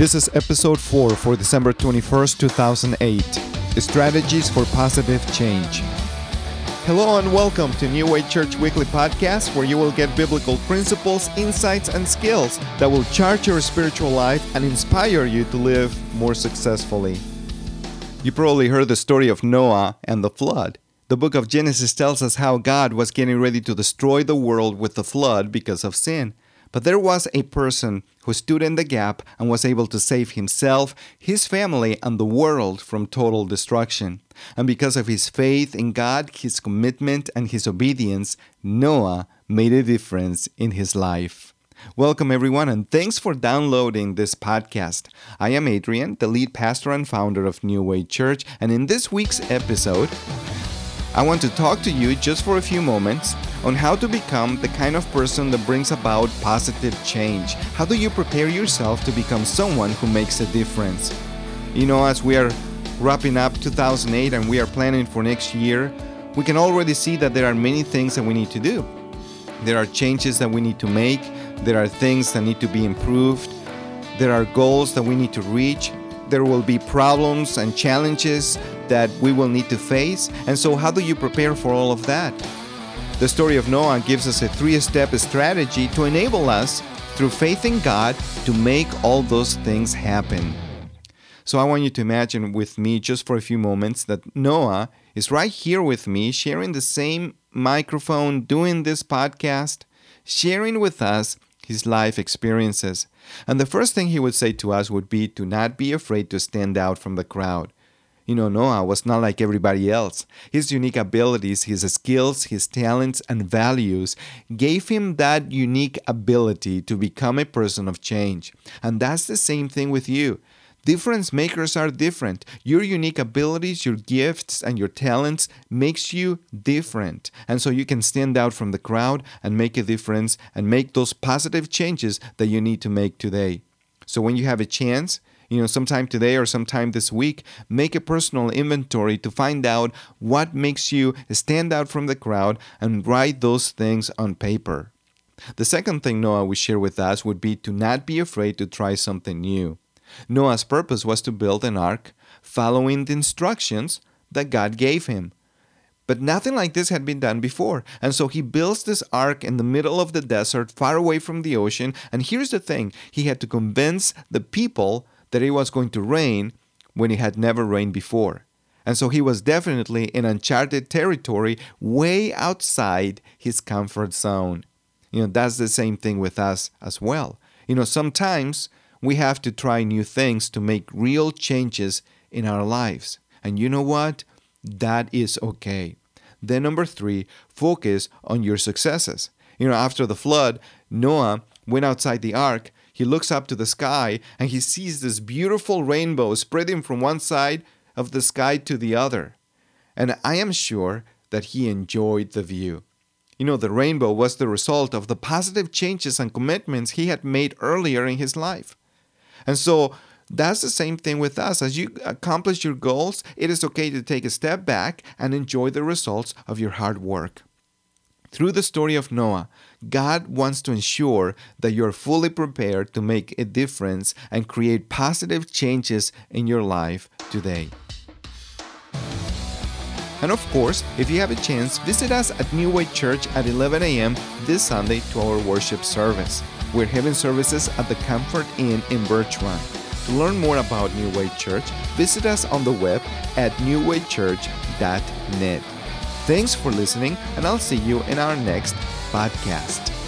This is episode 4 for December 21st, 2008 Strategies for Positive Change. Hello and welcome to New Way Church Weekly Podcast, where you will get biblical principles, insights, and skills that will charge your spiritual life and inspire you to live more successfully. You probably heard the story of Noah and the flood. The book of Genesis tells us how God was getting ready to destroy the world with the flood because of sin. But there was a person who stood in the gap and was able to save himself, his family, and the world from total destruction. And because of his faith in God, his commitment, and his obedience, Noah made a difference in his life. Welcome, everyone, and thanks for downloading this podcast. I am Adrian, the lead pastor and founder of New Way Church, and in this week's episode, I want to talk to you just for a few moments on how to become the kind of person that brings about positive change. How do you prepare yourself to become someone who makes a difference? You know, as we are wrapping up 2008 and we are planning for next year, we can already see that there are many things that we need to do. There are changes that we need to make, there are things that need to be improved, there are goals that we need to reach, there will be problems and challenges that we will need to face. And so, how do you prepare for all of that? The story of Noah gives us a three step strategy to enable us, through faith in God, to make all those things happen. So, I want you to imagine with me just for a few moments that Noah is right here with me, sharing the same microphone, doing this podcast, sharing with us his life experiences. And the first thing he would say to us would be to not be afraid to stand out from the crowd. You know, Noah was not like everybody else. His unique abilities, his skills, his talents, and values gave him that unique ability to become a person of change. And that's the same thing with you. Difference makers are different. Your unique abilities, your gifts, and your talents makes you different. And so you can stand out from the crowd and make a difference and make those positive changes that you need to make today. So when you have a chance, you know, sometime today or sometime this week, make a personal inventory to find out what makes you stand out from the crowd and write those things on paper. The second thing Noah would share with us would be to not be afraid to try something new. Noah's purpose was to build an ark following the instructions that God gave him. But nothing like this had been done before. And so he builds this ark in the middle of the desert, far away from the ocean. And here's the thing he had to convince the people that it was going to rain when it had never rained before. And so he was definitely in uncharted territory, way outside his comfort zone. You know, that's the same thing with us as well. You know, sometimes we have to try new things to make real changes in our lives. And you know what? That is okay. Then, number three, focus on your successes. You know, after the flood, Noah went outside the ark. He looks up to the sky and he sees this beautiful rainbow spreading from one side of the sky to the other. And I am sure that he enjoyed the view. You know, the rainbow was the result of the positive changes and commitments he had made earlier in his life. And so that's the same thing with us. As you accomplish your goals, it is okay to take a step back and enjoy the results of your hard work. Through the story of Noah, God wants to ensure that you're fully prepared to make a difference and create positive changes in your life today. And of course, if you have a chance, visit us at New Way Church at 11 a.m. this Sunday to our worship service. We're having services at the Comfort Inn in Birch Run. To learn more about New Way Church, visit us on the web at newwaychurch.net. Thanks for listening, and I'll see you in our next podcast.